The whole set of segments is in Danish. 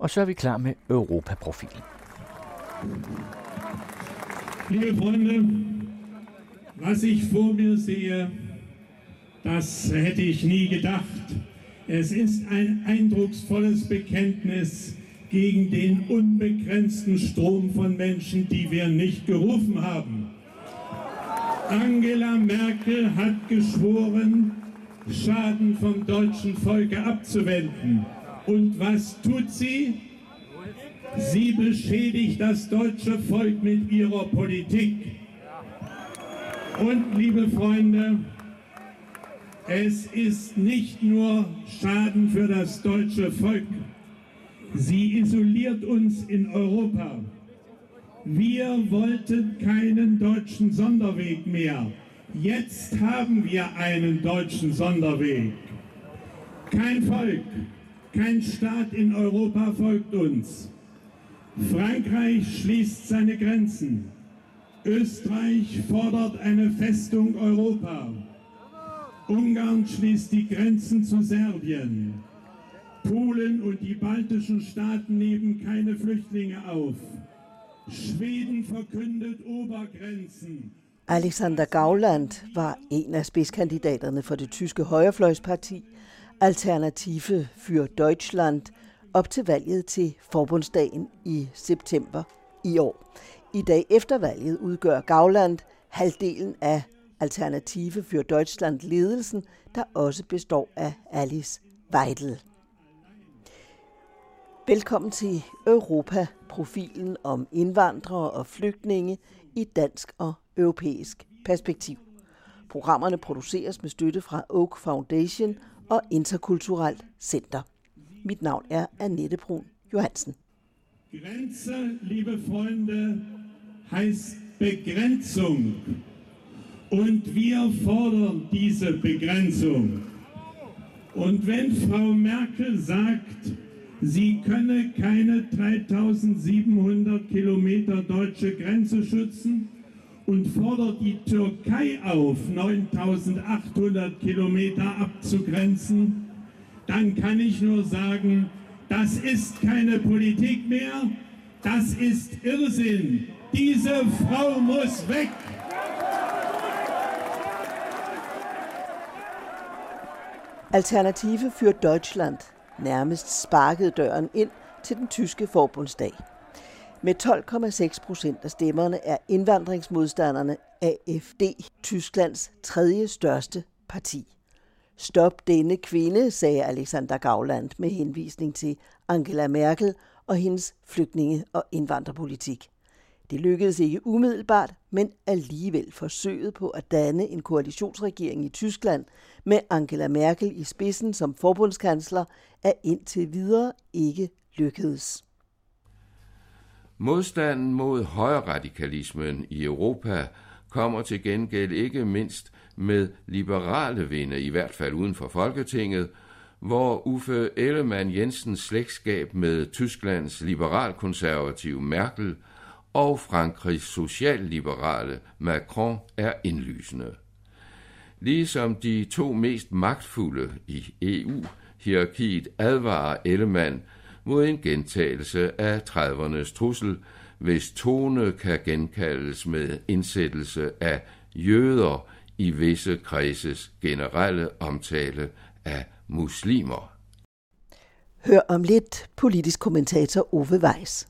Og så er vi klar med Europaprofilen. Liebe Freunde, was ich vor mir sehe, das hätte ich nie gedacht. Es ist ein eindrucksvolles Bekenntnis gegen den unbegrenzten Strom von Menschen, die wir nicht gerufen haben. Angela Merkel hat geschworen, Schaden vom deutschen Volke abzuwenden. Und was tut sie? Sie beschädigt das deutsche Volk mit ihrer Politik. Und liebe Freunde, es ist nicht nur Schaden für das deutsche Volk. Sie isoliert uns in Europa. Wir wollten keinen deutschen Sonderweg mehr. Jetzt haben wir einen deutschen Sonderweg. Kein Volk, kein Staat in Europa folgt uns. Frankreich schließt seine Grenzen. Österreich fordert eine Festung Europa. Ungarn schließt die Grenzen zu Serbien. Polen und die baltischen Staaten nehmen keine Flüchtlinge auf. Schweden verkündet Obergrenzen. Alexander Gauland var en af spidskandidaterne for det tyske højrefløjsparti Alternative für Deutschland op til valget til forbundsdagen i september i år. I dag efter valget udgør Gavland halvdelen af Alternative für Deutschland ledelsen, der også består af Alice Weidel. Velkommen til Europa-profilen om indvandrere og flygtninge i dansk og europæisk perspektiv. Programmerne produceres med støtte fra Oak Foundation og Interkulturelt Center. Mit navn er Annette Brun Johansen. Grenze, liebe Freunde, heißt Begrenzung. Und wir fordern diese Begrenzung. Und wenn Frau Merkel sagt, sie könne keine 3700 Kilometer deutsche Grenze schützen und fordert die Türkei auf, 9800 Kilometer abzugrenzen, dann kann ich nur sagen, das ist keine Politik mehr, das ist Irrsinn. Diese Frau muss weg. Alternative für Deutschland nærmest sparkede døren ind til den tyske forbundsdag. Med 12,6 procent af stemmerne er indvandringsmodstanderne AFD Tysklands tredje største parti. Stop denne kvinde, sagde Alexander Gauland med henvisning til Angela Merkel og hendes flygtninge- og indvandrerpolitik. Det lykkedes ikke umiddelbart, men alligevel forsøget på at danne en koalitionsregering i Tyskland med Angela Merkel i spidsen som forbundskansler er indtil videre ikke lykkedes. Modstanden mod højradikalismen i Europa kommer til gengæld ikke mindst med liberale vinde, i hvert fald uden for Folketinget, hvor Uffe Ellemann Jensens slægtskab med Tysklands liberalkonservative Merkel og Frankrigs socialliberale Macron er indlysende. Ligesom de to mest magtfulde i EU-hierarkiet advarer Ellemann mod en gentagelse af 30'ernes trussel, hvis tone kan genkaldes med indsættelse af jøder i visse kredses generelle omtale af muslimer. Hør om lidt politisk kommentator Ove Weiss.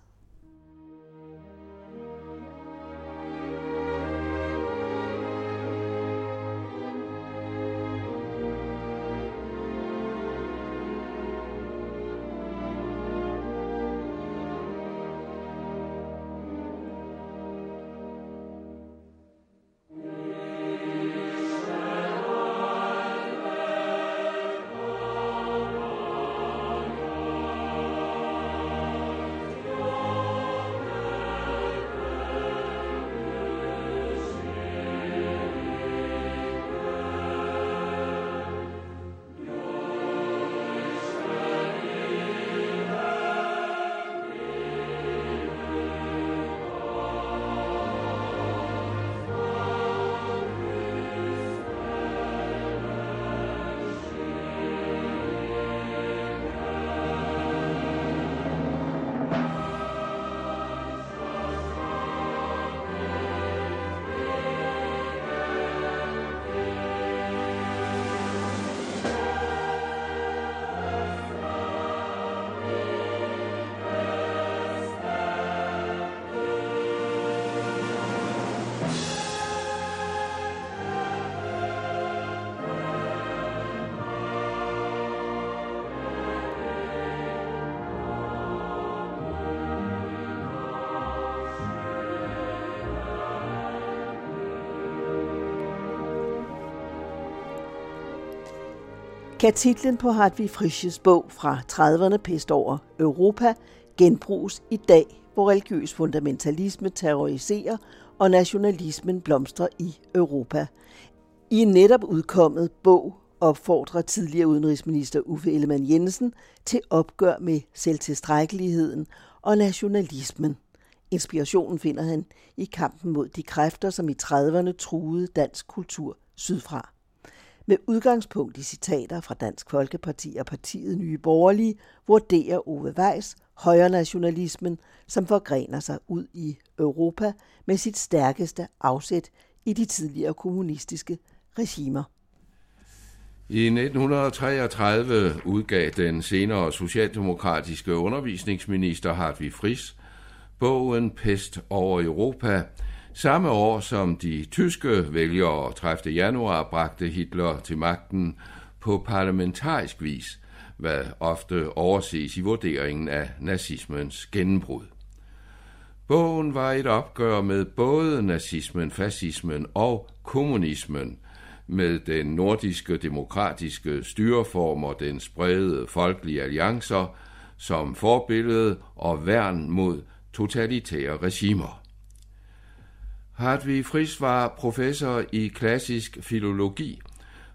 Kan titlen på Hartwig Frisches bog fra 30'erne Pest over Europa genbruges i dag, hvor religiøs fundamentalisme terroriserer og nationalismen blomstrer i Europa. I en netop udkommet bog opfordrer tidligere udenrigsminister Uffe Ellemann Jensen til opgør med selvtilstrækkeligheden og nationalismen. Inspirationen finder han i kampen mod de kræfter, som i 30'erne truede dansk kultur sydfra. Med udgangspunkt i citater fra Dansk Folkeparti og partiet Nye Borgerlige, vurderer Ove Weiss højrenationalismen, som forgrener sig ud i Europa med sit stærkeste afsæt i de tidligere kommunistiske regimer. I 1933 udgav den senere socialdemokratiske undervisningsminister Hartwig Fris bogen Pest over Europa, samme år som de tyske vælgere 30. januar bragte Hitler til magten på parlamentarisk vis, hvad ofte overses i vurderingen af nazismens gennembrud. Bogen var et opgør med både nazismen, fascismen og kommunismen, med den nordiske demokratiske styreform og den spredte folkelige alliancer som forbillede og værn mod totalitære regimer. Hartwig Frisch var professor i klassisk filologi,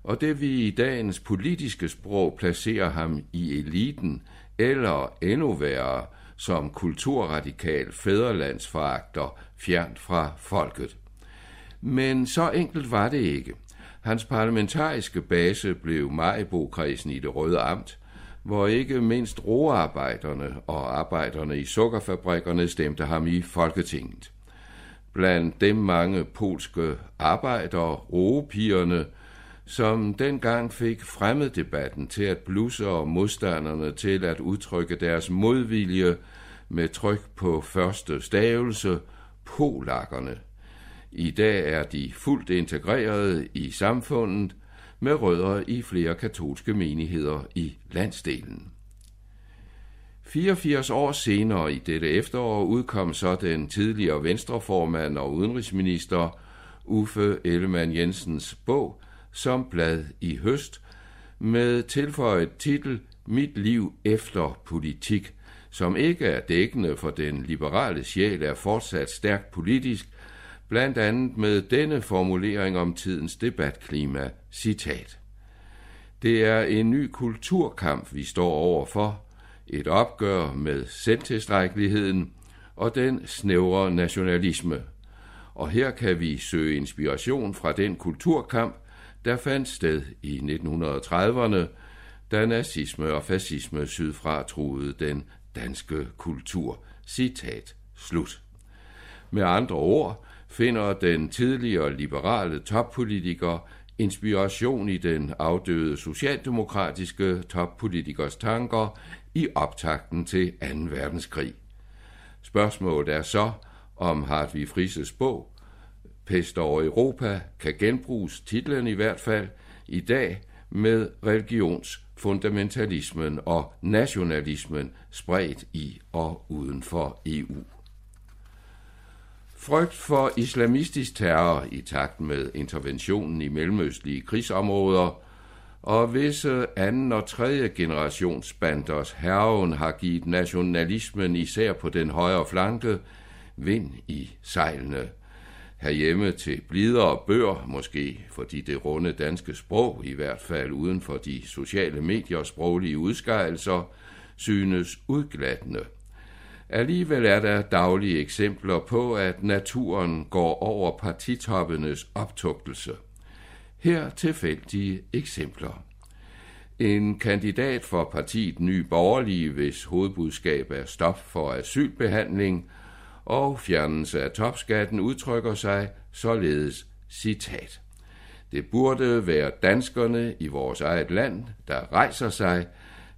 og det vi i dagens politiske sprog placerer ham i eliten, eller endnu værre, som kulturradikal fæderlandsforagter fjernt fra folket. Men så enkelt var det ikke. Hans parlamentariske base blev Majbo-kredsen i det Røde Amt, hvor ikke mindst roarbejderne og arbejderne i sukkerfabrikkerne stemte ham i Folketinget. Blandt dem mange polske arbejdere, roepigerne, som dengang fik fremmeddebatten til at blusse og modstanderne til at udtrykke deres modvilje med tryk på første stavelse, polakkerne. I dag er de fuldt integreret i samfundet med rødder i flere katolske menigheder i landsdelen. 84 år senere i dette efterår udkom så den tidligere venstreformand og udenrigsminister Uffe Ellemann Jensens bog som blad i høst med tilføjet titel Mit liv efter politik, som ikke er dækkende for den liberale sjæl, er fortsat stærkt politisk, blandt andet med denne formulering om tidens debatklima, citat. Det er en ny kulturkamp, vi står overfor, et opgør med selvtilstrækkeligheden og den snævre nationalisme. Og her kan vi søge inspiration fra den kulturkamp, der fandt sted i 1930'erne, da nazisme og fascisme sydfra truede den danske kultur. Citat slut. Med andre ord finder den tidligere liberale toppolitiker inspiration i den afdøde socialdemokratiske toppolitikers tanker i optakten til 2. verdenskrig. Spørgsmålet er så, om Hartvig Frises bog Pest over Europa kan genbruges titlen i hvert fald i dag med religionsfundamentalismen og nationalismen spredt i og uden for EU. Frygt for islamistisk terror i takt med interventionen i mellemøstlige krigsområder og visse øh, anden og tredje generations banders herven har givet nationalismen især på den højre flanke vind i sejlene. Herhjemme til blidere bør, måske fordi det runde danske sprog, i hvert fald uden for de sociale medier sproglige udskejelser, synes udglattende. Alligevel er der daglige eksempler på, at naturen går over partitoppenes optugtelse. Her tilfældige eksempler. En kandidat for partiet Ny Borgerlige, hvis hovedbudskab er stop for asylbehandling og fjernelse af topskatten, udtrykker sig således citat. Det burde være danskerne i vores eget land, der rejser sig,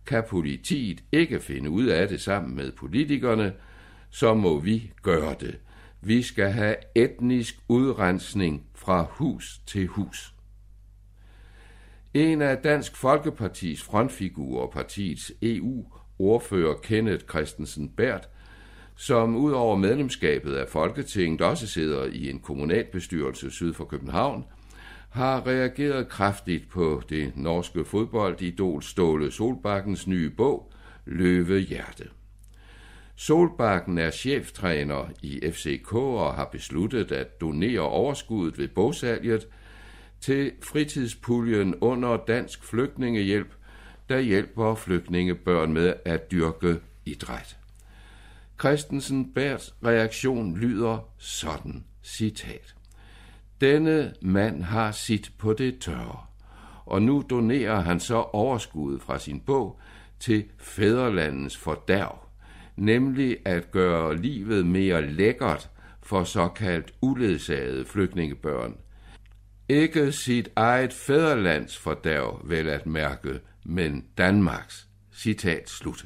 kan politiet ikke finde ud af det sammen med politikerne, så må vi gøre det. Vi skal have etnisk udrensning fra hus til hus. En af Dansk Folkepartis frontfigurer, partiets EU-ordfører Kenneth Christensen Bært, som ud over medlemskabet af Folketinget også sidder i en kommunalbestyrelse syd for København, har reageret kraftigt på det norske fodboldidol Ståle Solbakkens nye bog, Løve Hjerte. Solbakken er cheftræner i FCK og har besluttet at donere overskuddet ved bogsalget til fritidspuljen under Dansk Flygtningehjælp, der hjælper flygtningebørn med at dyrke idræt. Christensen Bærs reaktion lyder sådan, citat. Denne mand har sit på det tørre, og nu donerer han så overskuddet fra sin bog til fædrelandens fordærv, nemlig at gøre livet mere lækkert for såkaldt uledsagede flygtningebørn. Ikke sit eget fædrelands fordærv vel at mærke, men Danmarks. Citat slut.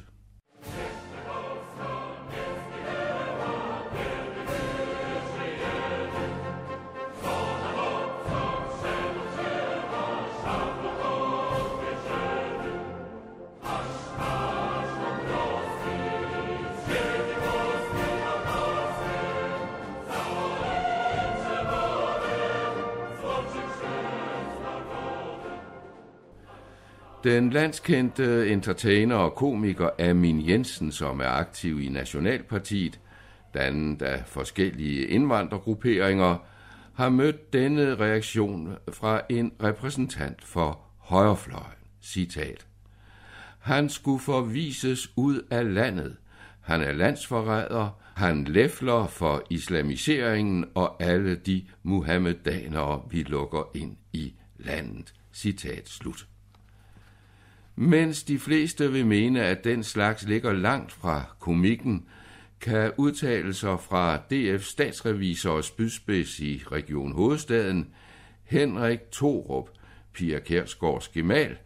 Den landskendte entertainer og komiker Amin Jensen, som er aktiv i Nationalpartiet, dannet af forskellige indvandrergrupperinger, har mødt denne reaktion fra en repræsentant for højrefløjen. Citat. Han skulle forvises ud af landet. Han er landsforræder. Han læfler for islamiseringen og alle de muhammedanere, vi lukker ind i landet. Citat slut mens de fleste vil mene, at den slags ligger langt fra komikken, kan udtalelser fra DF statsrevisor og spydspids i Region Hovedstaden, Henrik Torup, Pia Kærsgaards gemal,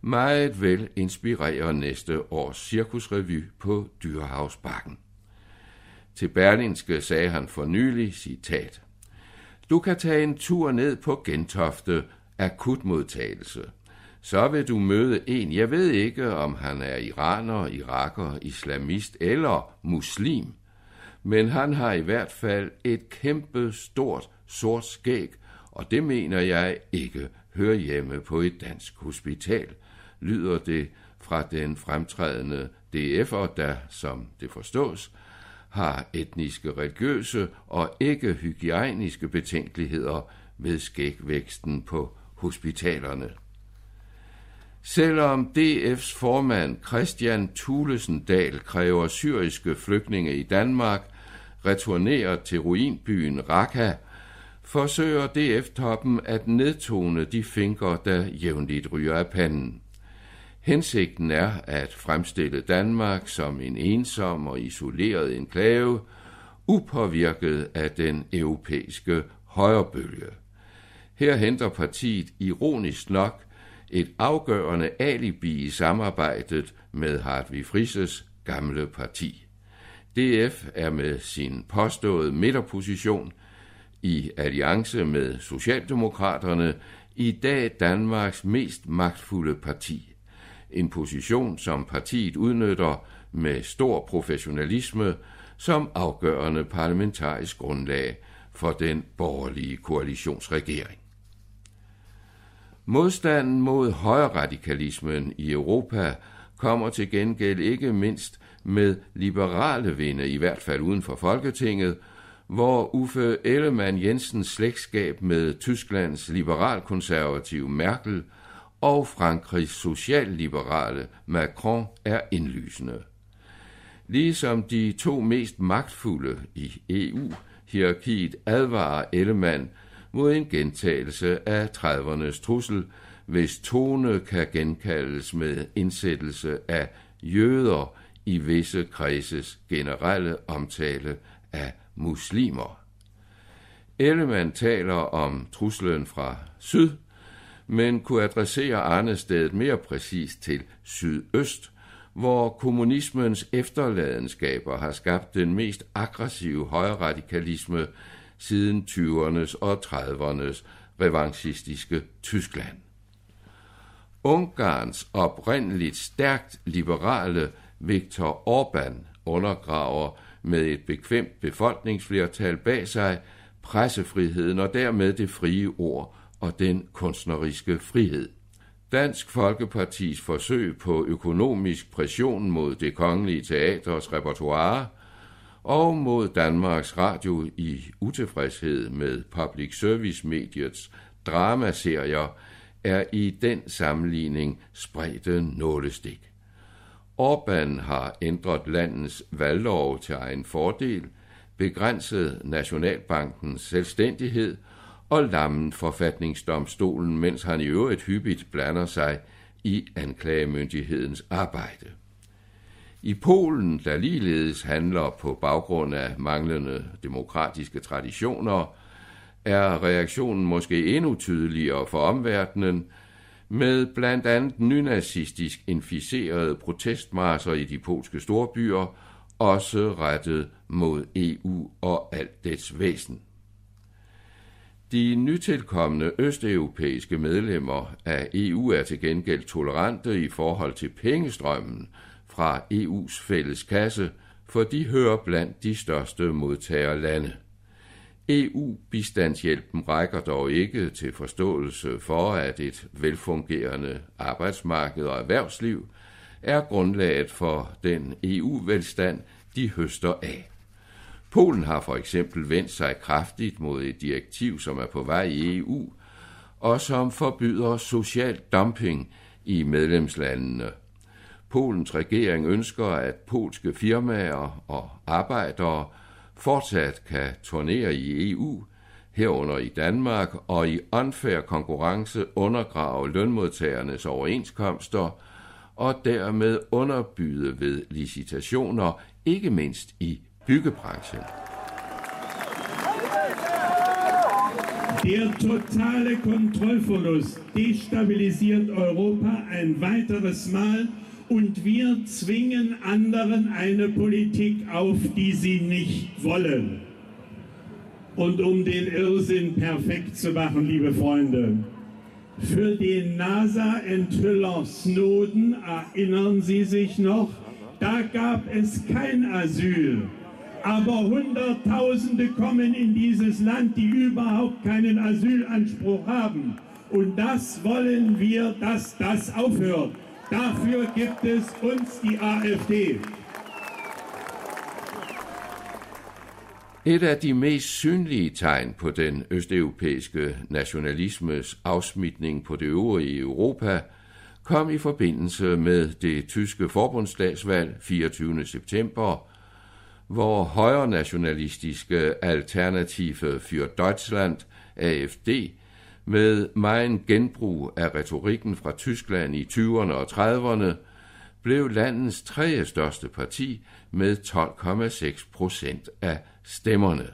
meget vel inspirere næste års cirkusrevy på Dyrehavsbakken. Til Berlinske sagde han for nylig, citat, Du kan tage en tur ned på Gentofte, akutmodtagelse – så vil du møde en, jeg ved ikke, om han er iraner, iraker, islamist eller muslim, men han har i hvert fald et kæmpe stort sort skæg, og det mener jeg ikke hører hjemme på et dansk hospital, lyder det fra den fremtrædende DF'er, der, som det forstås, har etniske, religiøse og ikke hygiejniske betænkeligheder ved skægvæksten på hospitalerne. Selvom DF's formand Christian Thulesen Dahl kræver syriske flygtninge i Danmark returneret til ruinbyen Raqqa, forsøger DF-toppen at nedtone de fingre, der jævnligt ryger af panden. Hensigten er at fremstille Danmark som en ensom og isoleret enklave, upåvirket af den europæiske højrebølge. Her henter partiet ironisk nok et afgørende alibi i samarbejdet med Hartvig Frises gamle parti. DF er med sin påståede midterposition i alliance med Socialdemokraterne i dag Danmarks mest magtfulde parti. En position, som partiet udnytter med stor professionalisme som afgørende parlamentarisk grundlag for den borgerlige koalitionsregering. Modstanden mod højradikalismen i Europa kommer til gengæld ikke mindst med liberale vinde, i hvert fald uden for Folketinget, hvor Uffe Ellemann Jensens slægtskab med Tysklands liberalkonservative Merkel og Frankrigs socialliberale Macron er indlysende. Ligesom de to mest magtfulde i EU-hierarkiet advarer Ellemann mod en gentagelse af 30'ernes trussel, hvis tone kan genkaldes med indsættelse af jøder i visse kredses generelle omtale af muslimer. Ellemann taler om truslen fra syd, men kunne adressere Arnestedet mere præcist til sydøst, hvor kommunismens efterladenskaber har skabt den mest aggressive højradikalisme siden 20'ernes og 30'ernes revanchistiske Tyskland. Ungarns oprindeligt stærkt liberale Viktor Orbán undergraver med et bekvemt befolkningsflertal bag sig pressefriheden og dermed det frie ord og den kunstneriske frihed. Dansk Folkepartis forsøg på økonomisk pression mod det kongelige teaters repertoire og mod Danmarks Radio i utilfredshed med public service mediets dramaserier er i den sammenligning spredte nålestik. Orbán har ændret landets valglov til egen fordel, begrænset Nationalbankens selvstændighed og lammet forfatningsdomstolen, mens han i øvrigt hyppigt blander sig i anklagemyndighedens arbejde. I Polen, der ligeledes handler på baggrund af manglende demokratiske traditioner, er reaktionen måske endnu tydeligere for omverdenen, med blandt andet nynazistisk inficerede protestmarser i de polske storbyer, også rettet mod EU og alt dets væsen. De nytilkommende østeuropæiske medlemmer af EU er til gengæld tolerante i forhold til pengestrømmen fra EU's fælles kasse, for de hører blandt de største modtagerlande. EU-bistandshjælpen rækker dog ikke til forståelse for, at et velfungerende arbejdsmarked og erhvervsliv er grundlaget for den EU-velstand, de høster af. Polen har for eksempel vendt sig kraftigt mod et direktiv, som er på vej i EU, og som forbyder social dumping i medlemslandene. Polens regering ønsker, at polske firmaer og arbejdere fortsat kan turnere i EU, herunder i Danmark, og i unfair konkurrence undergrave lønmodtagernes overenskomster og dermed underbyde ved licitationer, ikke mindst i byggebranchen. Der totale Kontrollverlust destabilisiert Europa ein weiteres Mal und wir zwingen anderen eine Politik auf, die sie nicht wollen. Und um den Irrsinn perfekt zu machen, liebe Freunde, für den NASA-Enthüller Snowden erinnern Sie sich noch, da gab es kein Asyl. Aber Hunderttausende kommen in dieses Land, die überhaupt keinen Asylanspruch haben. Und das wollen wir, dass das aufhört. Dafür gibt es uns die AfD. Et af de mest synlige tegn på den østeuropæiske nationalismes afsmitning på det øvrige Europa kom i forbindelse med det tyske forbundsdagsvalg 24. september, hvor højre nationalistiske Alternative für Deutschland, AFD, med meget genbrug af retorikken fra Tyskland i 20'erne og 30'erne, blev landets tredje største parti med 12,6 procent af stemmerne.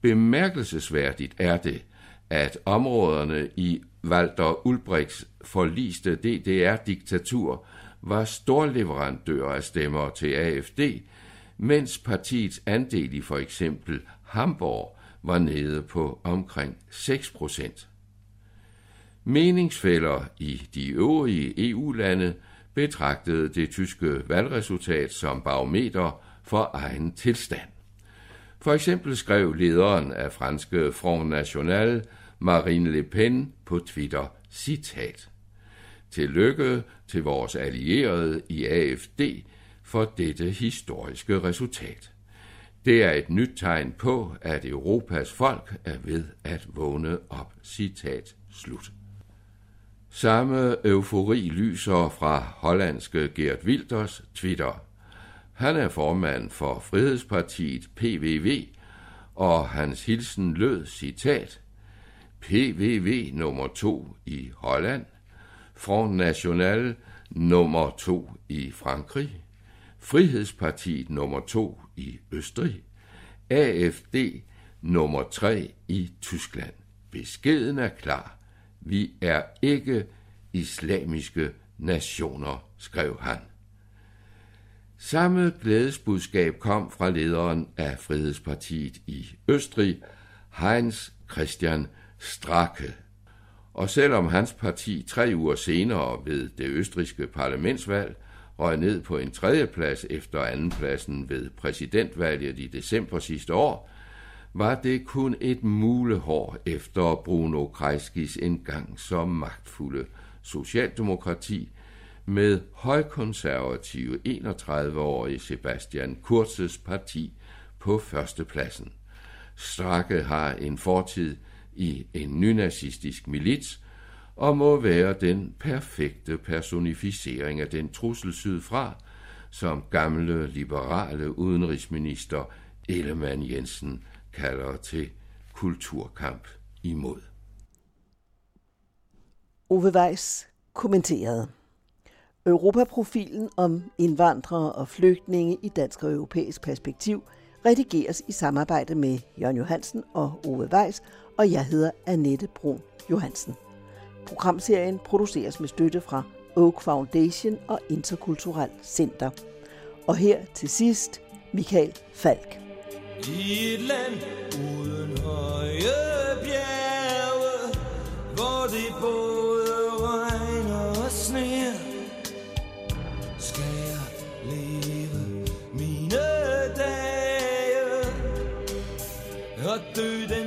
Bemærkelsesværdigt er det, at områderne i Walter Ulbrichts forliste DDR-diktatur var storleverandører af stemmer til AFD, mens partiets andel i for eksempel Hamburg var nede på omkring 6 procent. Meningsfælder i de øvrige EU-lande betragtede det tyske valgresultat som barometer for egen tilstand. For eksempel skrev lederen af franske Front National, Marine Le Pen, på Twitter, citat. Tillykke til vores allierede i AFD for dette historiske resultat. Det er et nyt tegn på, at Europas folk er ved at vågne op. Citat slut. Samme eufori lyser fra hollandske Gert Wilders Twitter. Han er formand for Frihedspartiet PVV, og hans hilsen lød citat PVV nummer 2 i Holland, Front National nummer 2 i Frankrig, Frihedspartiet nummer 2 i Østrig, AFD nummer 3 i Tyskland. Beskeden er klar. Vi er ikke islamiske nationer, skrev han. Samme glædesbudskab kom fra lederen af Frihedspartiet i Østrig, Heinz Christian Strake. Og selvom hans parti tre uger senere ved det østriske parlamentsvalg røg ned på en tredjeplads efter andenpladsen ved præsidentvalget i december sidste år, var det kun et mulehår efter Bruno Kreiskis engang som magtfulde socialdemokrati med højkonservative 31-årige Sebastian Kurzes parti på førstepladsen. Strakke har en fortid i en nynazistisk milits og må være den perfekte personificering af den trussel sydfra, som gamle liberale udenrigsminister Ellemann Jensen kalder til kulturkamp imod. Ove Weiss kommenterede. Europaprofilen om indvandrere og flygtninge i dansk og europæisk perspektiv redigeres i samarbejde med Jørgen Johansen og Ove Weiss, og jeg hedder Annette Brun Johansen. Programserien produceres med støtte fra Oak Foundation og Interkulturel Center. Og her til sidst, Michael Falk. I et land uden høje bjerge, hvor det både regner og sneer. Skal jeg leve mine dage? Og dø den